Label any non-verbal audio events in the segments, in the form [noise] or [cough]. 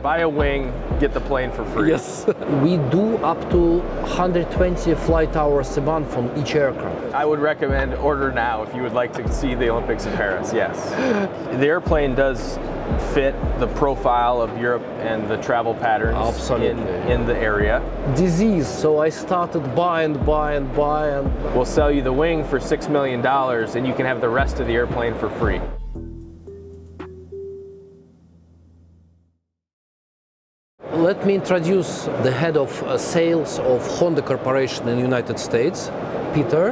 Buy a wing, get the plane for free. Yes. [laughs] we do up to 120 flight hours a month on each aircraft. I would recommend order now if you would like to see the Olympics in Paris. Yes. [laughs] the airplane does fit the profile of Europe and the travel patterns in, Absolutely. in the area. Disease, so I started buy and buy and buy and We'll sell you the wing for $6 million and you can have the rest of the airplane for free. Let me introduce the head of uh, sales of Honda Corporation in the United States, Peter.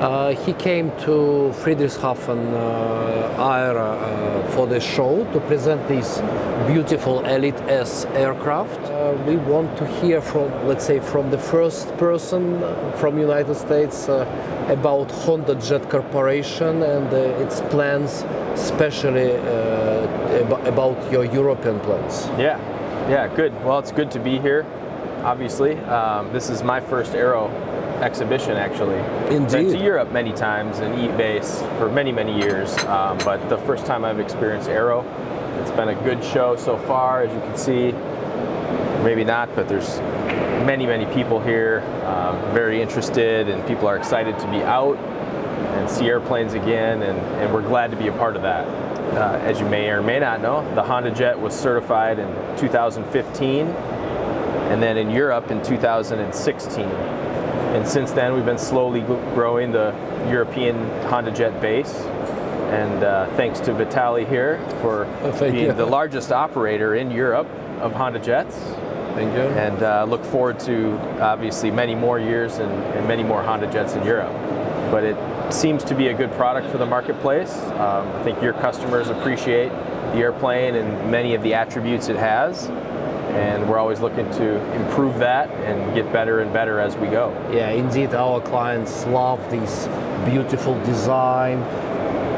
Uh, he came to Friedrichshafen uh, Aero uh, for the show to present this beautiful Elite S aircraft. Uh, we want to hear from, let's say, from the first person from United States uh, about Honda Jet Corporation and its plans, especially ab- about your European plans. Yeah, yeah, good. Well, it's good to be here, obviously. Um, this is my first Aero exhibition, actually. Been to Europe many times and EBACE for many, many years, um, but the first time I've experienced Aero. It's been a good show so far, as you can see. Maybe not, but there's many, many people here, um, very interested, and people are excited to be out and see airplanes again, and, and we're glad to be a part of that. Uh, as you may or may not know, the Honda Jet was certified in 2015 and then in Europe in 2016. And since then, we've been slowly growing the European Honda Jet base. And uh, thanks to Vitali here for thank being you. the largest operator in Europe of Honda Jets. Thank you. And uh, look forward to obviously many more years and, and many more Honda Jets in Europe. But it seems to be a good product for the marketplace. Um, I think your customers appreciate the airplane and many of the attributes it has. And we're always looking to improve that and get better and better as we go. Yeah, indeed, our clients love this beautiful design,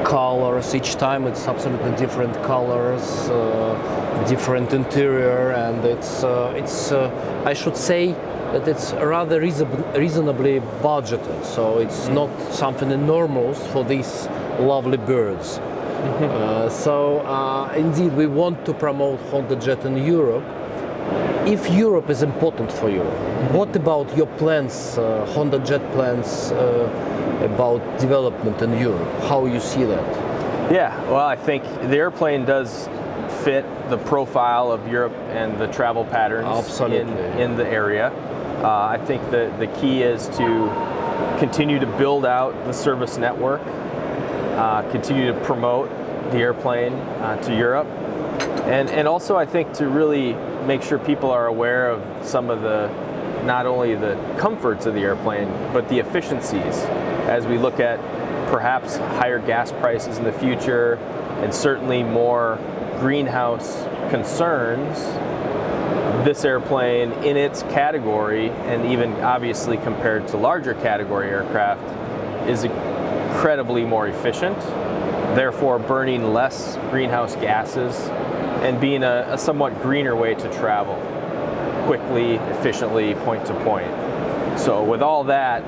colors. Each time it's absolutely different colors, uh, different interior, and it's uh, it's uh, I should say that it's rather reasonably budgeted. So it's not something enormous for these lovely birds. Uh, so uh, indeed, we want to promote Honda Jet in Europe. If Europe is important for you, what about your plans, uh, Honda Jet plans uh, about development in Europe? How you see that? Yeah, well, I think the airplane does fit the profile of Europe and the travel patterns Absolutely. in, in the area. Uh, I think the, the key is to continue to build out the service network, uh, continue to promote the airplane uh, to Europe, and, and also I think to really make sure people are aware of some of the not only the comforts of the airplane, but the efficiencies as we look at perhaps higher gas prices in the future and certainly more greenhouse concerns. This airplane, in its category, and even obviously compared to larger category aircraft, is incredibly more efficient, therefore burning less greenhouse gases and being a, a somewhat greener way to travel quickly, efficiently, point to point. So, with all that,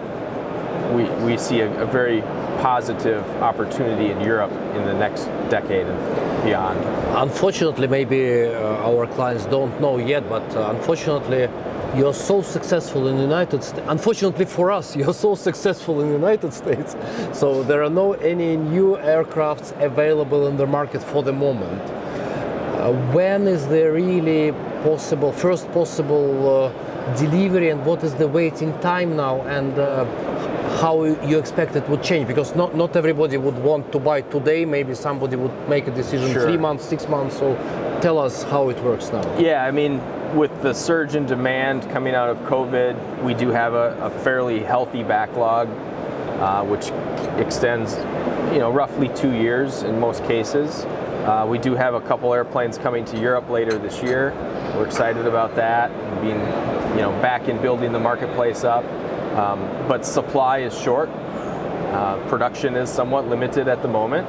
we, we see a, a very positive opportunity in Europe in the next decade and beyond. Unfortunately, maybe uh, our clients don't know yet, but uh, unfortunately, you're so successful in the United States. Unfortunately for us, [laughs] you're so successful in the United States. So there are no any new aircrafts available in the market for the moment. Uh, when is the really possible first possible uh, delivery, and what is the waiting time now, and uh, how you expect it would change? Because not not everybody would want to buy today. Maybe somebody would make a decision Sure. three months, six months. So tell us how it works now. Yeah, I mean, with the surge in demand coming out of COVID, we do have a, a fairly healthy backlog, uh, which extends, you know, roughly two years in most cases. Uh, we do have a couple airplanes coming to Europe later this year. We're excited about that, being, you know, back in building the marketplace up. Um, but supply is short. Uh, production is somewhat limited at the moment,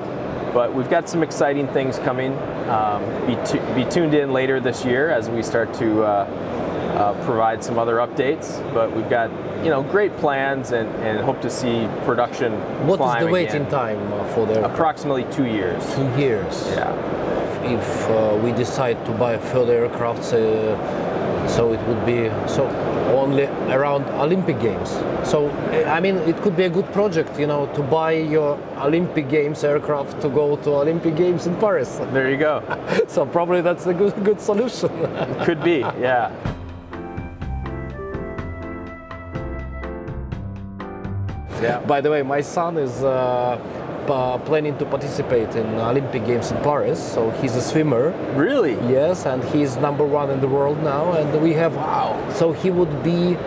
but we've got some exciting things coming. Um, be, tu- be tuned in later this year as we start to uh, uh, provide some other updates. But we've got you know great plans and, and hope to see production What is the waiting again. time uh, for the aircraft? Approximately two years. Two years. Yeah. if uh, we decide to buy further aircrafts, uh, so it would be so only around Olympic Games. So I mean, it could be a good project, you know, to buy your Olympic Games aircraft to go to Olympic Games in Paris. There you go. [laughs] so probably that's a good good solution. Could be, yeah. Yeah. By the way, my son is uh, planning to participate in Olympic Games in Paris. So he's a swimmer. Really? Yes, and he's number one in the world now. And we have wow. So he would be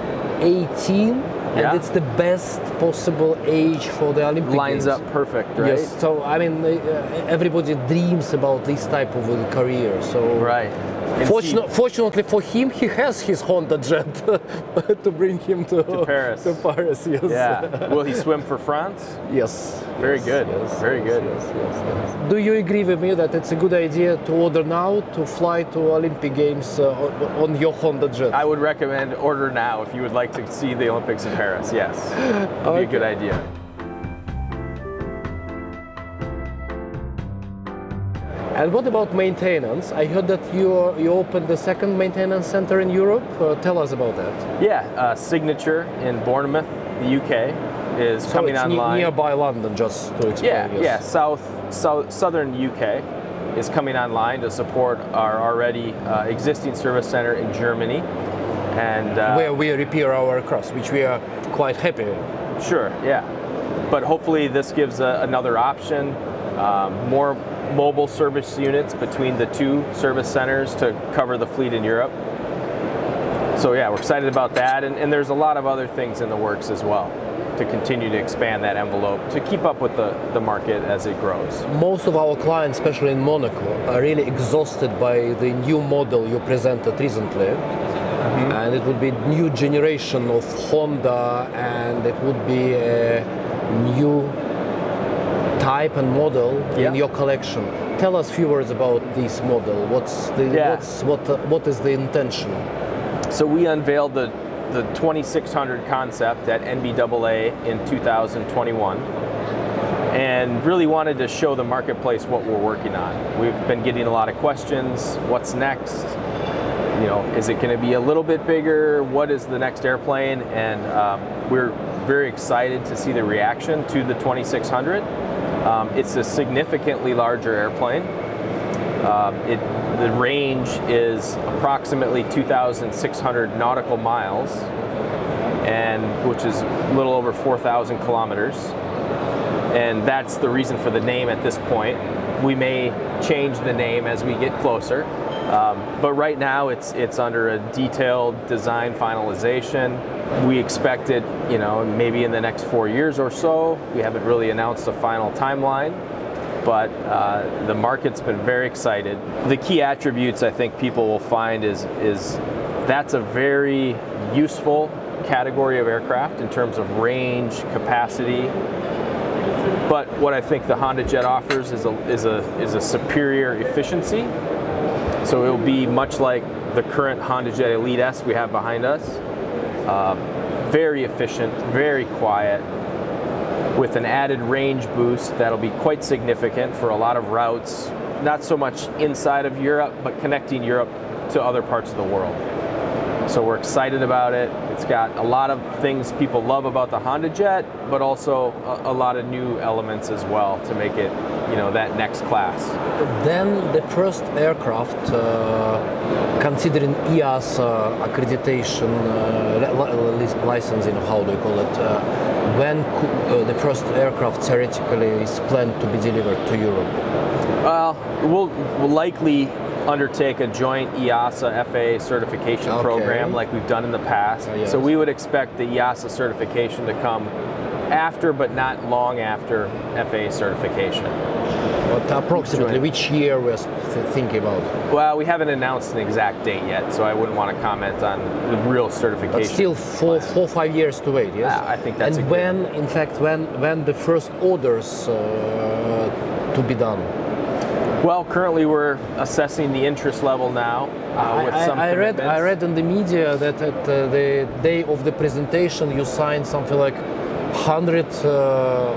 18, and it's the best possible age for the Olympic games. Lines Games. up perfect, right? Yes. So I mean, uh, everybody dreams about this type of a career. So Right. Fortuna- fortunately for him, he has his Honda Jet [laughs] to bring him to, Paris. To Paris, yes. yeah. Will he swim for France? Yes. Very Yes, good. yes, Very yes, good. Yes, yes. Do you agree with me that it's a good idea to order now to fly to Olympic Games uh, on- your Honda Jet? I would recommend order now if you would like to see the Olympics in Paris. Yes. Would be a good idea. And what about maintenance? I heard that you you opened the second maintenance center in Europe. Uh, tell us about that. Yeah, uh, Signature in Bournemouth, the UK, is So coming online. nearby London, just to explain. Yeah, yes. yeah. South, south, southern UK is coming online to support our already uh, existing service center in Germany, and uh, Where we repair our aircraft, which we are quite happy. sure, yeah. But hopefully, this gives a, another option, um, more mobile service units between the two service centers to cover the fleet in Europe. So yeah, we're excited about that, and, and there's a lot of other things in the works as well to continue to expand that envelope to keep up with the, the market as it grows. Most of our clients, especially in Monaco, are really exhausted by the new model you presented recently. Mm-hmm. And it would be new generation of Honda, and it would be a new type and model Yeah. in your collection. Tell us a few words about this model. What's the Yeah. what's, what uh, what is the intention? So we unveiled the, the 2600 concept at NBAA in 2021 and really wanted to show the marketplace what we're working on. We've been getting a lot of questions. What's next? You know, is it going to be a little bit bigger? What is the next airplane? And um, we're very excited to see the reaction to the 2600. Um, it's a significantly larger airplane. Um, it, the range is approximately 2,600 nautical miles, and which is a little over 4,000 kilometers. And that's the reason for the name at this point. We may change the name as we get closer, um, but right now it's it's under a detailed design finalization. We expect it, you know, maybe in the next four years or so. We haven't really announced a final timeline, but uh, the market's been very excited. The key attributes I think people will find is is that's a very useful category of aircraft in terms of range, capacity. But what I think the Honda Jet offers is a is a is a superior efficiency. So it will be much like the current Honda Jet Elite S we have behind us. Uh, very efficient, very quiet, with an added range boost that'll be quite significant for a lot of routes, not so much inside of Europe, but connecting Europe to other parts of the world. So we're excited about it. It's got a lot of things people love about the Honda Jet, but also a, a lot of new elements as well to make it, you know, that next class. Then the first aircraft, uh, considering EASA accreditation, uh, li- li- licensing, how do you call it? Uh, when cou- uh, the first aircraft theoretically is planned to be delivered to Europe? Well, we'll, we'll likely undertake a joint EASA FAA certification Okay. program like we've done in the past. Oh, yes. So we would expect the EASA certification to come after, but not long after FAA certification. But approximately which year we're thinking about? Well, we haven't announced an exact date yet, so I wouldn't want to comment on the real certification. But still four, four, five years to wait. Yes. Yeah, I think that's And when, in fact, when when the first orders uh, to be done? Well, currently we're assessing the interest level now uh, with I, some I read I read in the media that at uh, the day of the presentation you signed something like hundred uh,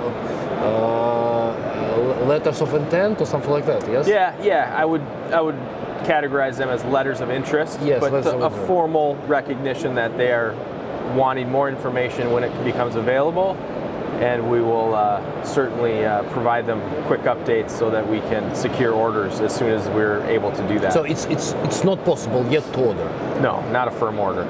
uh, letters of intent or something like that. Yes. Yeah, yeah. I would I would categorize them as letters of interest, Yes, but a, of a interest. formal recognition that they are wanting more information when it becomes available, and we will uh, certainly uh, provide them quick updates so that we can secure orders as soon as we're able to do that. So it's it's it's not possible yet to order. no, not a firm order.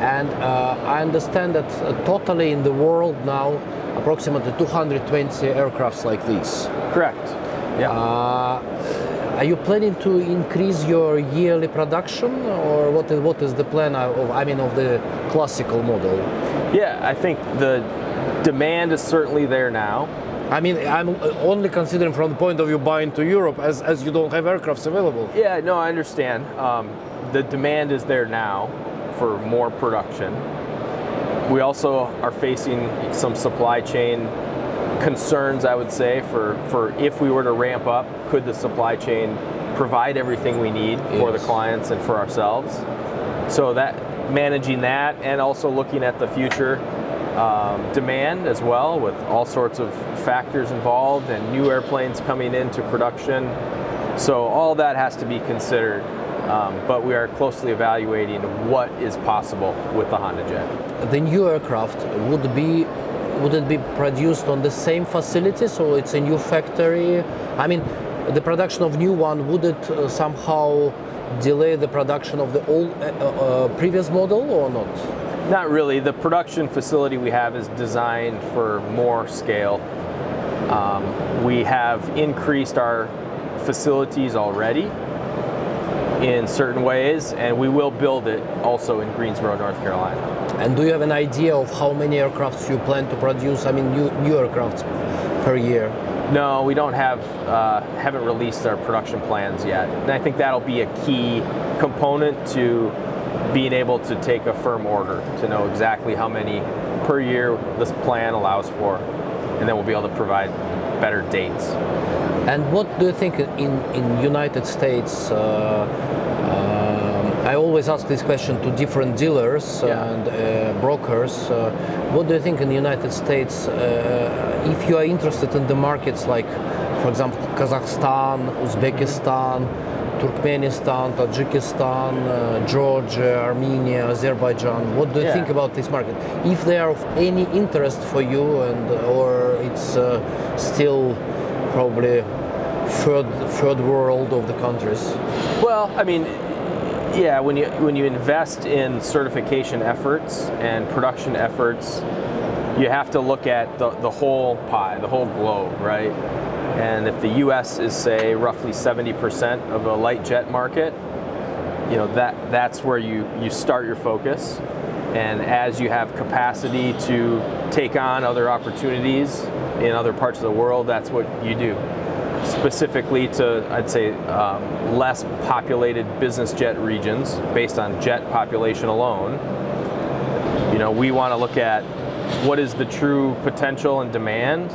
And uh, I understand that uh, totally in the world now, approximately 220 aircrafts like these. Correct. Yeah. Uh, are you planning to increase your yearly production, or what is what is the plan of I mean of the classical model? yeah, I think the demand is certainly there now. I mean, I'm only considering from the point of view buying to Europe, as as you don't have aircrafts available. Yeah, no, I understand. Um, the demand is there now for more production. We also are facing some supply chain concerns, I would say, for, for if we were to ramp up, could the supply chain provide everything we need for the clients and for ourselves? So that managing that and also looking at the future um, demand as well, with all sorts of factors involved and new airplanes coming into production. So all that has to be considered, um, but we are closely evaluating what is possible with the Honda Jet. The new aircraft would be would it be produced on the same facility, so it's a new factory? I mean, the production of new one would it uh, somehow delay the production of the old uh, uh, previous model or not? Not really. The production facility we have is designed for more scale. Um, we have increased our facilities already in certain ways, and we will build it also in Greensboro, North Carolina. And do you have an idea of how many aircrafts you plan to produce? I mean, new new aircrafts per year. No, we don't have, uh, haven't released our production plans yet. And I think that'll be a key component to being able to take a firm order, to know exactly how many per year this plan allows for. And then we'll be able to provide better dates. And what do you think in in United States? Uh, um, I always ask this question to different dealers Yeah. and uh, brokers. Uh, what do you think in the United States? Uh, if you are interested in the markets like, for example, Kazakhstan, Uzbekistan, Turkmenistan, Tajikistan, uh, Georgia, Armenia, Azerbaijan. What do you Yeah. think about this market? If they are of any interest for you, and or it's uh, still probably third third world of the countries. Well, I mean, yeah, when you when you invest in certification efforts and production efforts, you have to look at the, the whole pie, the whole globe, right? And if the US is say roughly 70% of a light jet market, you know, that that's where you you start your focus. And as you have capacity to take on other opportunities in other parts of the world, that's what you do specifically to, I'd say, um, less populated business jet regions based on jet population alone. You know, we want to look at what is the true potential and demand.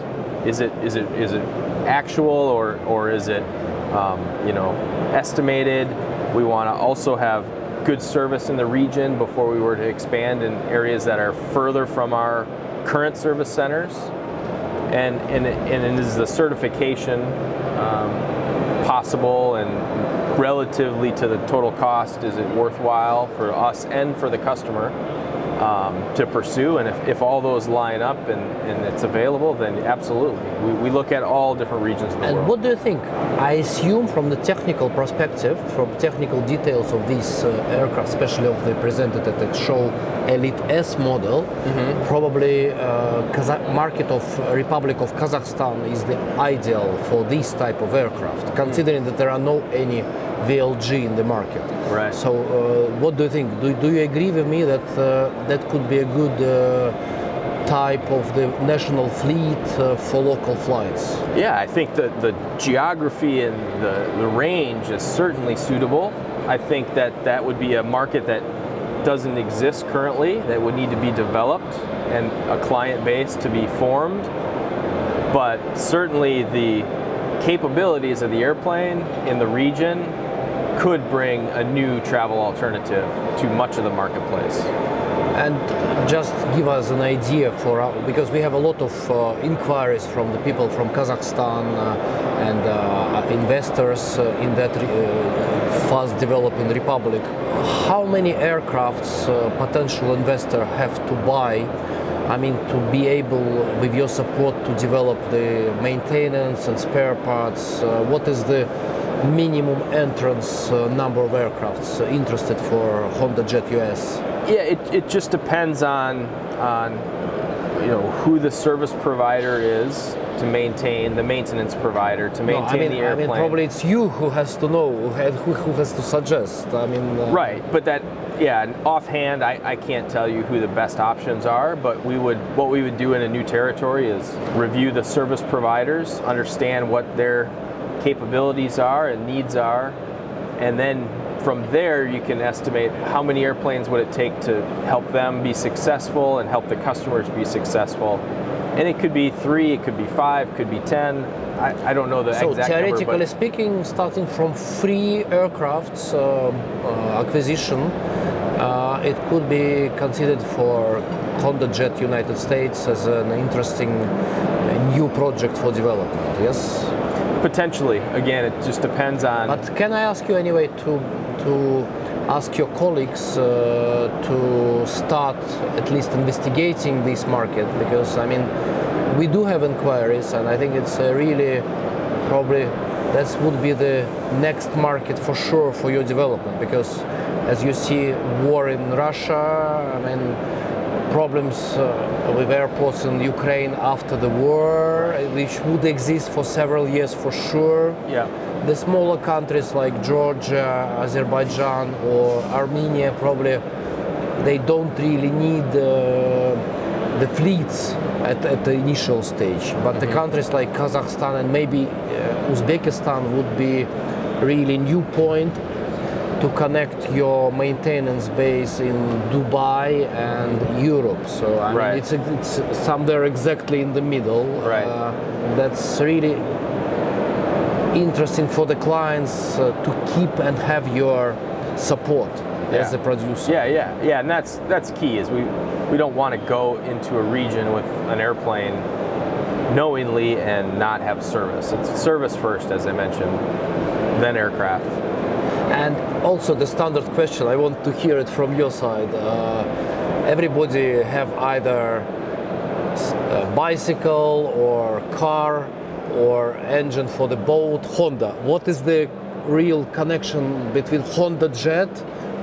Is it is it is it actual or or is it um, you know estimated? We want to also have good service in the region before we were to expand in areas that are further from our current service centers and and and is the certification um, possible and relatively to the total cost is it worthwhile for us and for the customer um, to pursue and if, if all those line up and, and it's available then absolutely we, we look at all different regions And world what do you think? I assume from the technical perspective, from technical details of these uh, aircraft, especially of the presented at the show Elite S model, Mm-hmm. probably uh, Kazakh market of Republic of Kazakhstan is the ideal for this type of aircraft, considering that there are no any VLJ in the market. Right. So, uh, what do you think? Do, do you agree with me that uh, that could be a good uh, type of the national fleet uh, for local flights? Yeah, I think that the geography and the, the range is certainly suitable. I think that that would be a market that doesn't exist currently, that would need to be developed and a client base to be formed. But certainly the capabilities of the airplane in the region could bring a new travel alternative to much of the marketplace. And just give us an idea for our, because we have a lot of uh, inquiries from the people from Kazakhstan uh, and uh, investors uh, in that uh, fast developing republic. How many aircrafts uh, potential investor have to buy? I mean, to be able, with your support, to develop the maintenance and spare parts. Uh, what is the minimum entrance uh, number of aircrafts uh, interested for Honda Jet US? Yeah, it, it just depends on on you know who the service provider is to maintain the maintenance provider to No, maintain I mean, the airplane. I mean, probably it's you who has to know, who, who has to suggest. I mean, uh, Right, but that yeah, offhand I, I can't tell you who the best options are, but we would what we would do in a new territory is review the service providers, understand what their capabilities are and needs are, and then from there you can estimate how many airplanes would it take to help them be successful and help the customers be successful. And it could be three, it could be five, could be ten. I, I don't know the So exact number, theoretically but speaking, starting from free aircrafts uh, uh, acquisition, uh, it could be considered for Honda Jet United States as an interesting uh, new project for development. Yes. potentially, again, it just depends on. But can I ask you anyway to to ask your colleagues uh, to start at least investigating this market because I mean we do have inquiries and I think it's uh, really probably that would be the next market for sure for your development because as you see war in Russia I mean problems uh, with airports in Ukraine after the war which would exist for several years for sure yeah. the smaller countries like Georgia, Azerbaijan, or Armenia probably they don't really need uh, the fleets at, at the initial stage. But the countries like Kazakhstan and maybe uh, Uzbekistan would be really new point to connect your maintenance base in Dubai and Europe. So I Right. mean, it's, it's somewhere exactly in the middle. Right. Uh, that's really interesting for the clients uh, to keep and have your support as Yeah. a producer. Yeah, yeah, yeah, and that's that's key. Is we we don't want to go into a region with an airplane knowingly and not have service. It's service first, as I mentioned, then aircraft. And also the standard question, I want to hear it from your side. Uh, everybody have either a bicycle or car or engine for the boat, Honda. What is the real connection between Honda Jet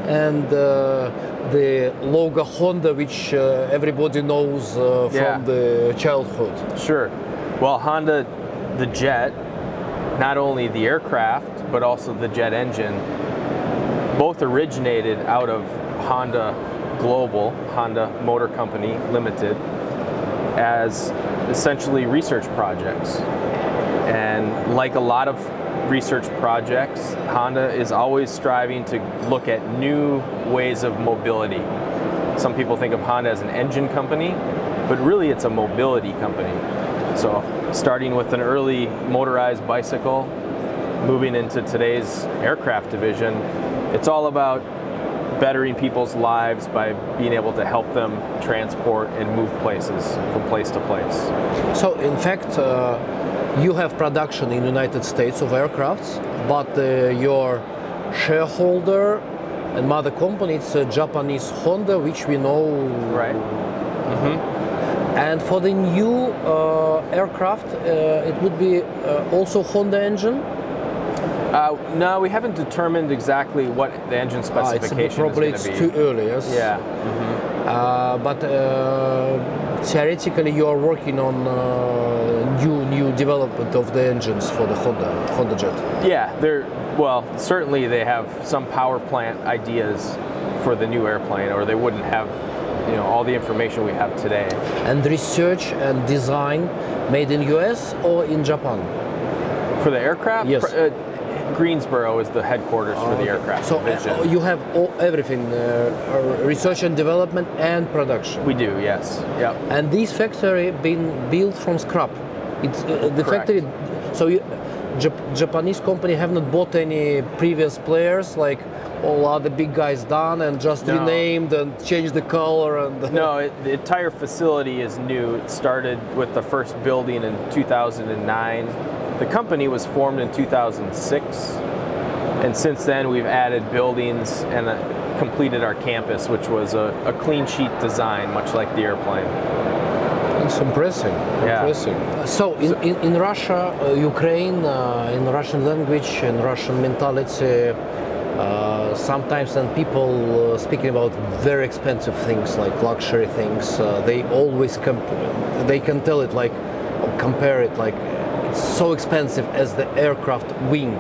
and uh, the logo Honda, which uh, everybody knows uh, Yeah. from the childhood? Sure. Well, Honda, the jet, not only the aircraft but also the jet engine, both originated out of Honda Global, Honda Motor Company Limited, as essentially research projects. And like a lot of research projects, Honda is always striving to look at new ways of mobility. Some people think of Honda as an engine company, but really it's a mobility company. So, starting with an early motorized bicycle, moving into today's aircraft division, it's all about bettering people's lives by being able to help them transport and move places from place to place. So, in fact, uh, you have production in the United States of aircrafts, but uh, your shareholder and mother company it's a Japanese Honda, which we know. Right. And for the new uh, aircraft, uh, it would be uh, also Honda engine. Uh, no, we haven't determined exactly what the engine Ah, it's specification probably is it's to too early. Yes. Yeah. Uh, but uh, theoretically, you are working on uh, new new development of the engines for the Honda Honda Jet. Yeah, they're well, certainly they have some power plant ideas for the new airplane, or they wouldn't have, you know, all the information we have today. and research and design made in US or in Japan? For the aircraft, Yes. uh, Greensboro is the headquarters for the aircraft So division. uh, you have all, everything, uh, uh, research and development and production. we do, yes. Yep. And this factory been built from scrap. It's uh, the Correct. factory. So you, Jap- Japanese company have not bought any previous players like all other big guys done and just No. renamed and changed the color and No, it, the entire facility is new. It started with the first building in 2009. The company was formed in 2006, and since then we've added buildings and uh, completed our campus, which was a, a clean sheet design, much like the airplane. It's impressive. Yeah. Impressive. So in, in, in Russia, uh, Ukraine, uh, in Russian language and Russian mentality, uh, sometimes when people uh, speaking about very expensive things like luxury things, uh, they always they can tell it like compare it like it's so expensive as the aircraft wing.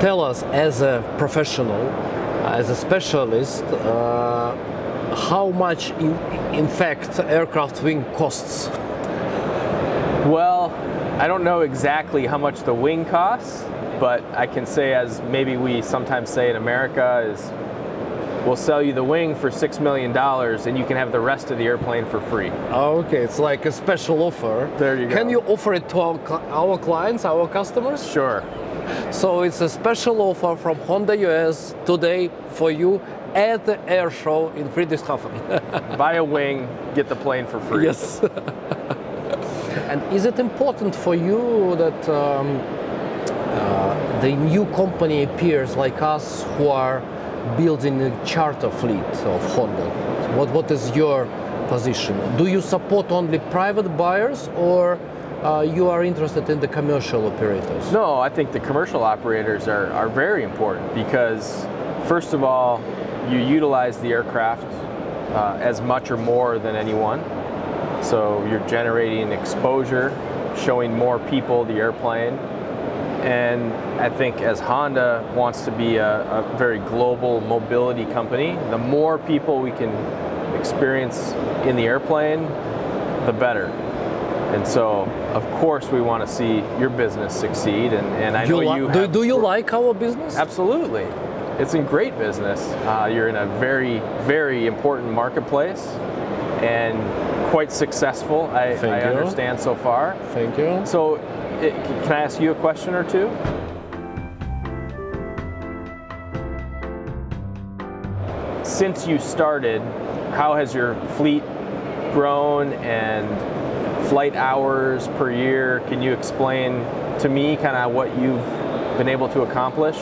Tell us as a professional, as a specialist, uh, how much in, in fact aircraft wing costs. Well, I don't know exactly how much the wing costs, but I can say, as maybe we sometimes say in America, is we'll sell you the wing for six million dollars, and you can have the rest of the airplane for free. Oh, Okay, it's like a special offer. There you go. Can you offer it to our, our clients, our customers? Sure. So it's a special offer from Honda US today for you at the air show in Friedrichshafen. [laughs] Buy a wing, get the plane for free. yes. [laughs] and is it important for you that um, the new company peers like us who are building a charter fleet of Honda? What, what is your position? Do you support only private buyers or uh, you are interested in the commercial operators? No, I think the commercial operators are, are very important because, first of all, you utilize the aircraft uh, as much or more than anyone. So you're generating exposure, showing more people the airplane. And I think as Honda wants to be a, a very global mobility company, the more people we can experience in the airplane, the better. And so, of course, we want to see your business succeed. And, and I know You li- you do, do you like our business? Absolutely. It's in great business. Uh, you're in a very, very important marketplace and quite successful, I, I understand so far. Thank you. So, it, can I ask you a question or two? Since you started, how has your fleet grown and flight hours per year? Can you explain to me kind of what you've been able to accomplish?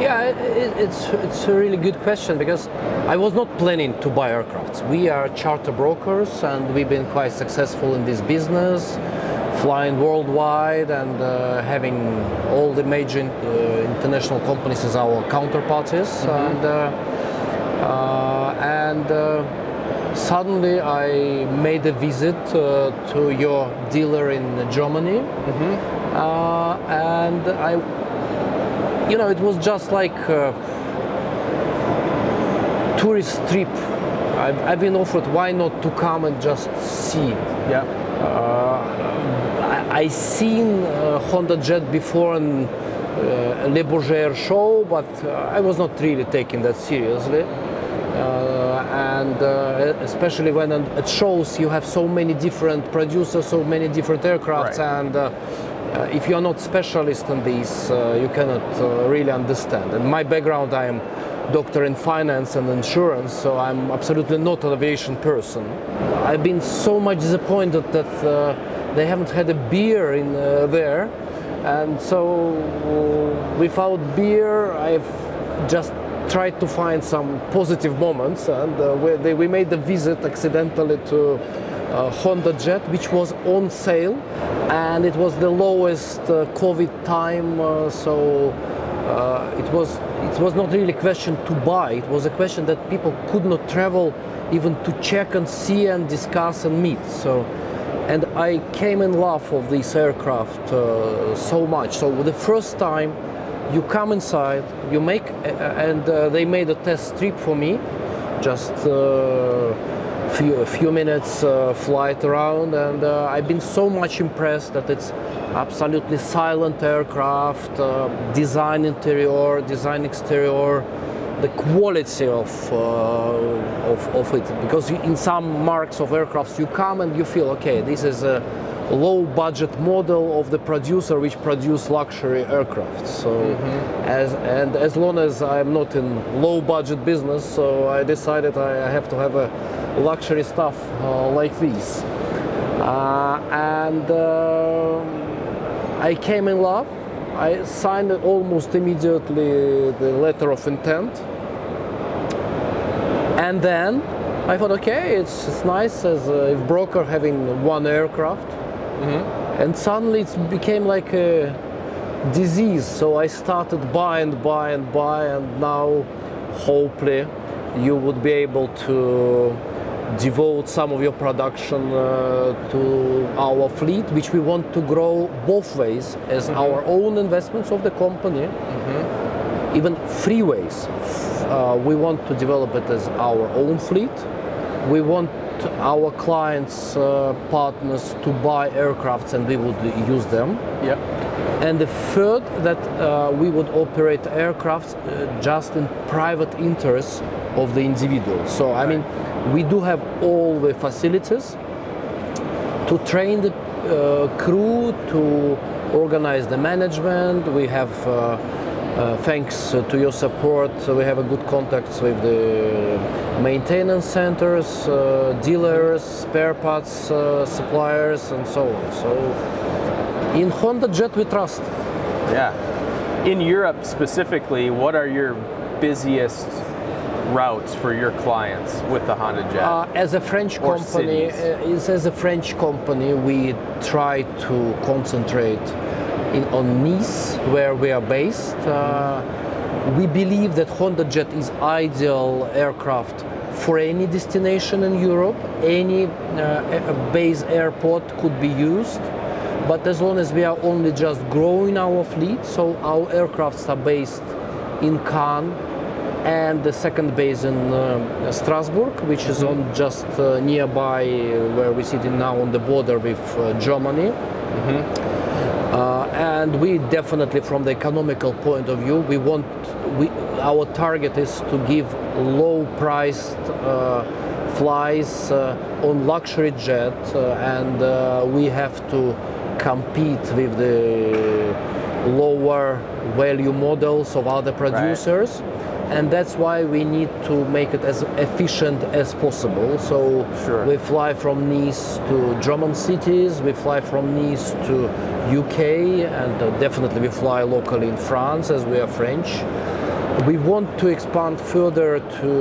Yeah, it, it, it's it's a really good question because I was not planning to buy aircrafts. We are charter brokers and we've been quite successful in this business, flying worldwide and uh, having all the major uh, international companies as our counterparties. And uh, uh, and uh, suddenly I made a visit uh, to your dealer in Germany, uh, and I you know, it was just like a tourist trip. I've, I've been offered why not to come and just see. Yeah. I, I seen uh, Honda Jet before in uh, Le Bourget show, but uh, I was not really taking that seriously. Uh, and uh, especially when at shows you have so many different producers, so many different aircrafts, Right. and if you are not specialist in these, uh, you cannot uh, really understand. And my background, I am doctor in finance and insurance, so I'm absolutely not an aviation person. I've been so much disappointed that uh, they haven't had a beer in uh, there, and so without beer, I've just tried to find some positive moments, and uh, we, they, we made the visit accidentally to uh, Honda Jet, which was on sale, and it was the lowest uh, COVID time, uh, so uh, it was it was not really a question to buy. It was a question that people could not travel even to check and see and discuss and meet. So, and I came in love of this aircraft uh, so much. So the first time you come inside, you make, uh, and uh, they made a test trip for me, just uh, few a few minutes uh, flight around, and I've been so much impressed that it's absolutely silent aircraft, design interior, design exterior, the quality of, uh, of of it. Because you, in some marks of aircrafts, you come and you feel okay, this is a low budget model of the producer which produce luxury aircraft. So as and as long as I'm not in low budget business, so I decided I I have to have a luxury stuff uh, like this. Uh, and uh, I came in love. I signed almost immediately the letter of intent. And then I thought, okay, it's, it's nice as a if broker having one aircraft. Mm-hmm. And suddenly it became like a disease. So I started buy and buy and buy, and now hopefully you would be able to devote some of your production uh, to our fleet, which we want to grow both ways as mm-hmm. our own investments of the company, mm-hmm. even three ways. Uh, we want to develop it as our own fleet. We want our clients, uh, partners to buy aircrafts and we would use them. Yep. And the third, that uh, we would operate aircrafts uh, just in private interest of the individual. So, I mean, we do have all the facilities to train the uh, crew, to organize the management. We have, uh, uh, thanks to your support, uh, we have a good contacts with the maintenance centers, uh, dealers, spare parts uh, suppliers, and so on. So, in Honda Jet, we trust. Yeah. In Europe specifically, what are your busiest routes for your clients with the Honda Jet? Uh, as a French company, uh, as a French company, we try to concentrate in, on Nice, where we are based. Uh, we believe that Honda Jet is ideal aircraft for any destination in Europe. Any uh, a- base airport could be used. But as long as we are only just growing our fleet, so our aircrafts are based in Cannes and the second base in uh, Strasbourg, which is on just uh, nearby uh, where we're sitting now on the border with uh, Germany. Uh, and we definitely, from the economical point of view, we want we our target is to give low-priced uh, flies uh, on luxury jet, uh, and uh, we have to compete with the lower value models of other producers and that's why we need to make it as efficient as possible. So Sure. we fly from Nice to German cities, we fly from Nice to UK, and uh, definitely we fly locally in France as we are French. We want to expand further to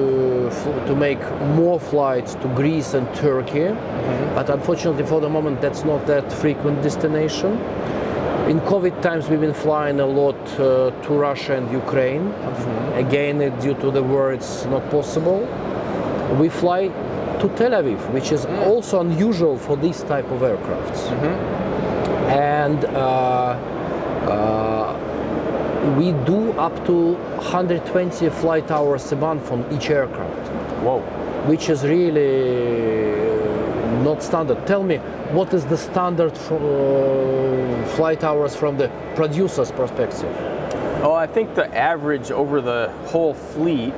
to make more flights to Greece and Turkey, but unfortunately for the moment that's not that frequent destination. In COVID times, we've been flying a lot uh, to Russia and Ukraine. Again, due to the war, it's not possible. We fly to Tel Aviv, which is also unusual for this type of aircrafts. And uh, uh, we do up to 120 flight hours a month on each aircraft Whoa. which is really uh, not standard. Tell me, what is the standard for, uh, flight hours from the producer's perspective? Oh, I think the average over the whole fleet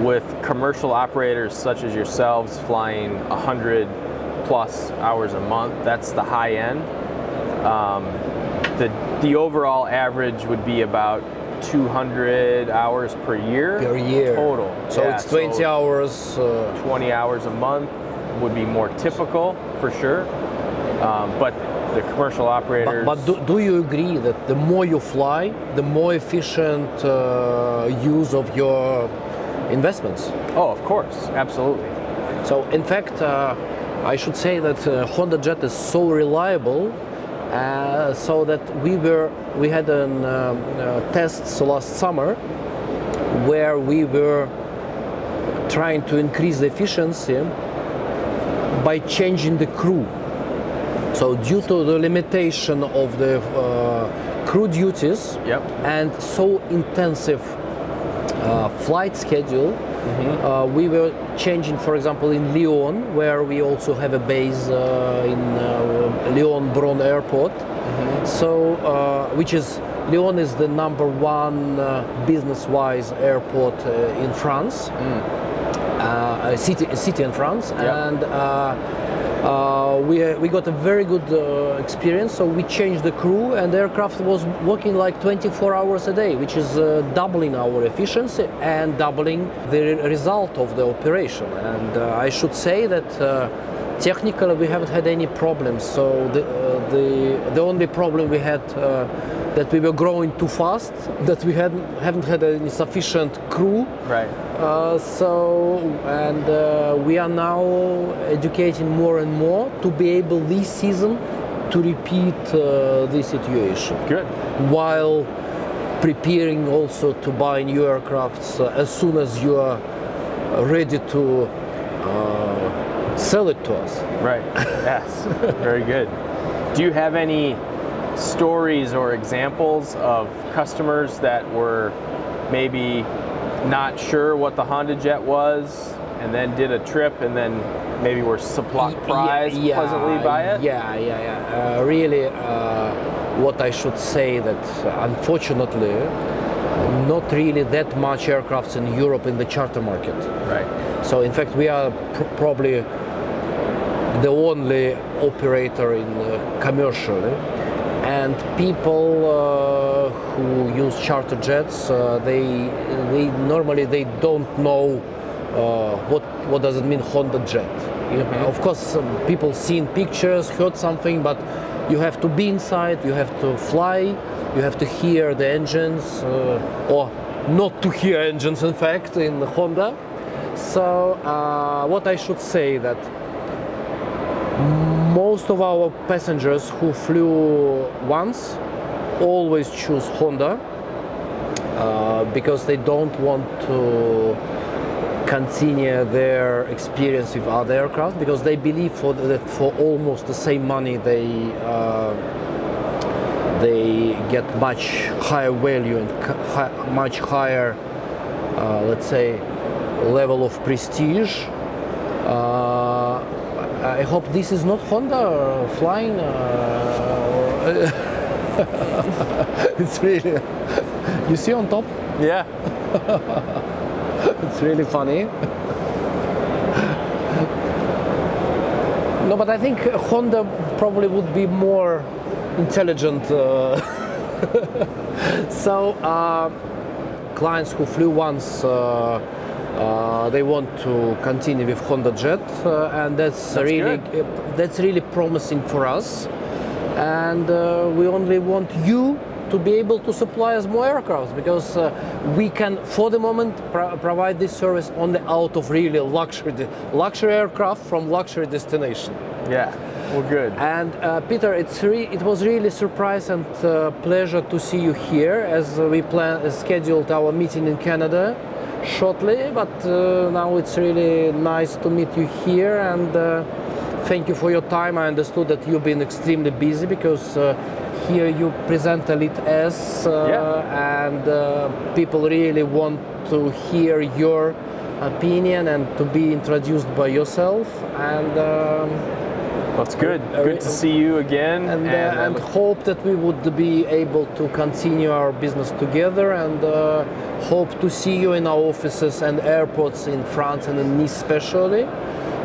with commercial operators such as yourselves flying 100 plus hours a month, that's the high end. Um, the, the overall average would be about 200 hours per year. Per year. Total. So Yeah, it's 20 so hours. Uh, 20 hours a month would be more typical for sure. Um, but the commercial but operators. but do, do you agree that the more you fly, the more efficient uh, use of your investments? oh, of course, absolutely. So, in fact, uh, I should say that uh, Honda Jet is so reliable, uh, so that we were we had an um, uh, tests last summer where we were trying to increase the efficiency by changing the crew. So, due to the limitation of the uh, crew duties Yep. and so intensive uh, flight schedule, uh, we were changing, for example, in Lyon, where we also have a base uh, in uh, Lyon Bron Airport. So, uh, which is Lyon is the number one uh, business-wise airport uh, in France, uh, a city, a city in France, and uh, Uh, we, we got a very good uh, experience, so we changed the crew, and the aircraft was working like 24 hours a day, which is uh, doubling our efficiency and doubling the result of the operation. And uh, I should say that technically we haven't had any problems. So the the the only problem we had that we were growing too fast, that we hadn't haven't had any sufficient crew. Right. Uh, so and uh, we are now educating more and more to be able this season to repeat uh, this situation Good. while preparing also to buy new aircrafts uh, as soon as you are ready to uh, sell it to us. Right. [laughs] Yes. Very good. Do you have any stories or examples of customers that were maybe not sure what the Honda Jet was and then did a trip and then maybe were surprised Yeah, pleasantly by it? Yeah, yeah, yeah. Uh, really, uh, what I should say that uh, unfortunately, not really that much aircrafts in Europe in the charter market. Right. So in fact, we are pr- probably the only operator in uh, commercially. And people uh, who use charter jets, uh, they they normally they don't know uh, what what does it mean Honda jet. You know, Of course, people seen pictures, heard something, but you have to be inside, you have to fly, you have to hear the engines, uh, or not to hear engines. In fact, in Honda. So uh, what I should say that most of our passengers who flew once always choose Honda uh, because they don't want to continue their experience with other aircraft because they believe for the, that for almost the same money they uh, they get much higher value and hi- much higher uh, let's say level of prestige. Uh, I hope this is not Honda flying. Uh, [laughs] it's really. You see on top? Yeah. [laughs] It's really funny. No, but I think Honda probably would be more intelligent. Uh, [laughs] so, uh, clients who flew once. Uh, uh, they want to continue with Honda Jet, uh, and that's, really good. that's really promising for us. And uh, we only want you to be able to supply us more aircraft because uh, we can, for the moment, pro- provide this service only out of really luxury luxury aircraft from luxury destination. Yeah. Well, good. And uh, Peter, it's re- it was really surprise and uh, pleasure to see you here as we plan uh, scheduled our meeting in Canada shortly. But uh, now it's really nice to meet you here and uh, thank you for your time. I understood that you've been extremely busy because uh, here you present Elite S uh, Yeah. and uh, people really want to hear your opinion and to be introduced by yourself and. Um, That's good. Uh, Good to see you again. and, uh, and hope that we would be able to continue our business together and uh, hope to see you in our offices and airports in France and in Nice especially.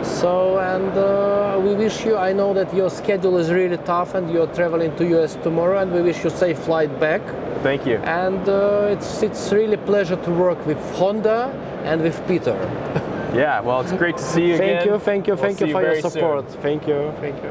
So and uh, we wish you. I know that your schedule is really tough and you're traveling to US tomorrow, and we wish you safe flight back. Thank you. And uh, it's it's really pleasure to work with Honda and with Peter. [laughs] Yeah. Well, it's great to see you again. Thank you, thank you, We'll thank you for your very soon. support. Thank you, thank you.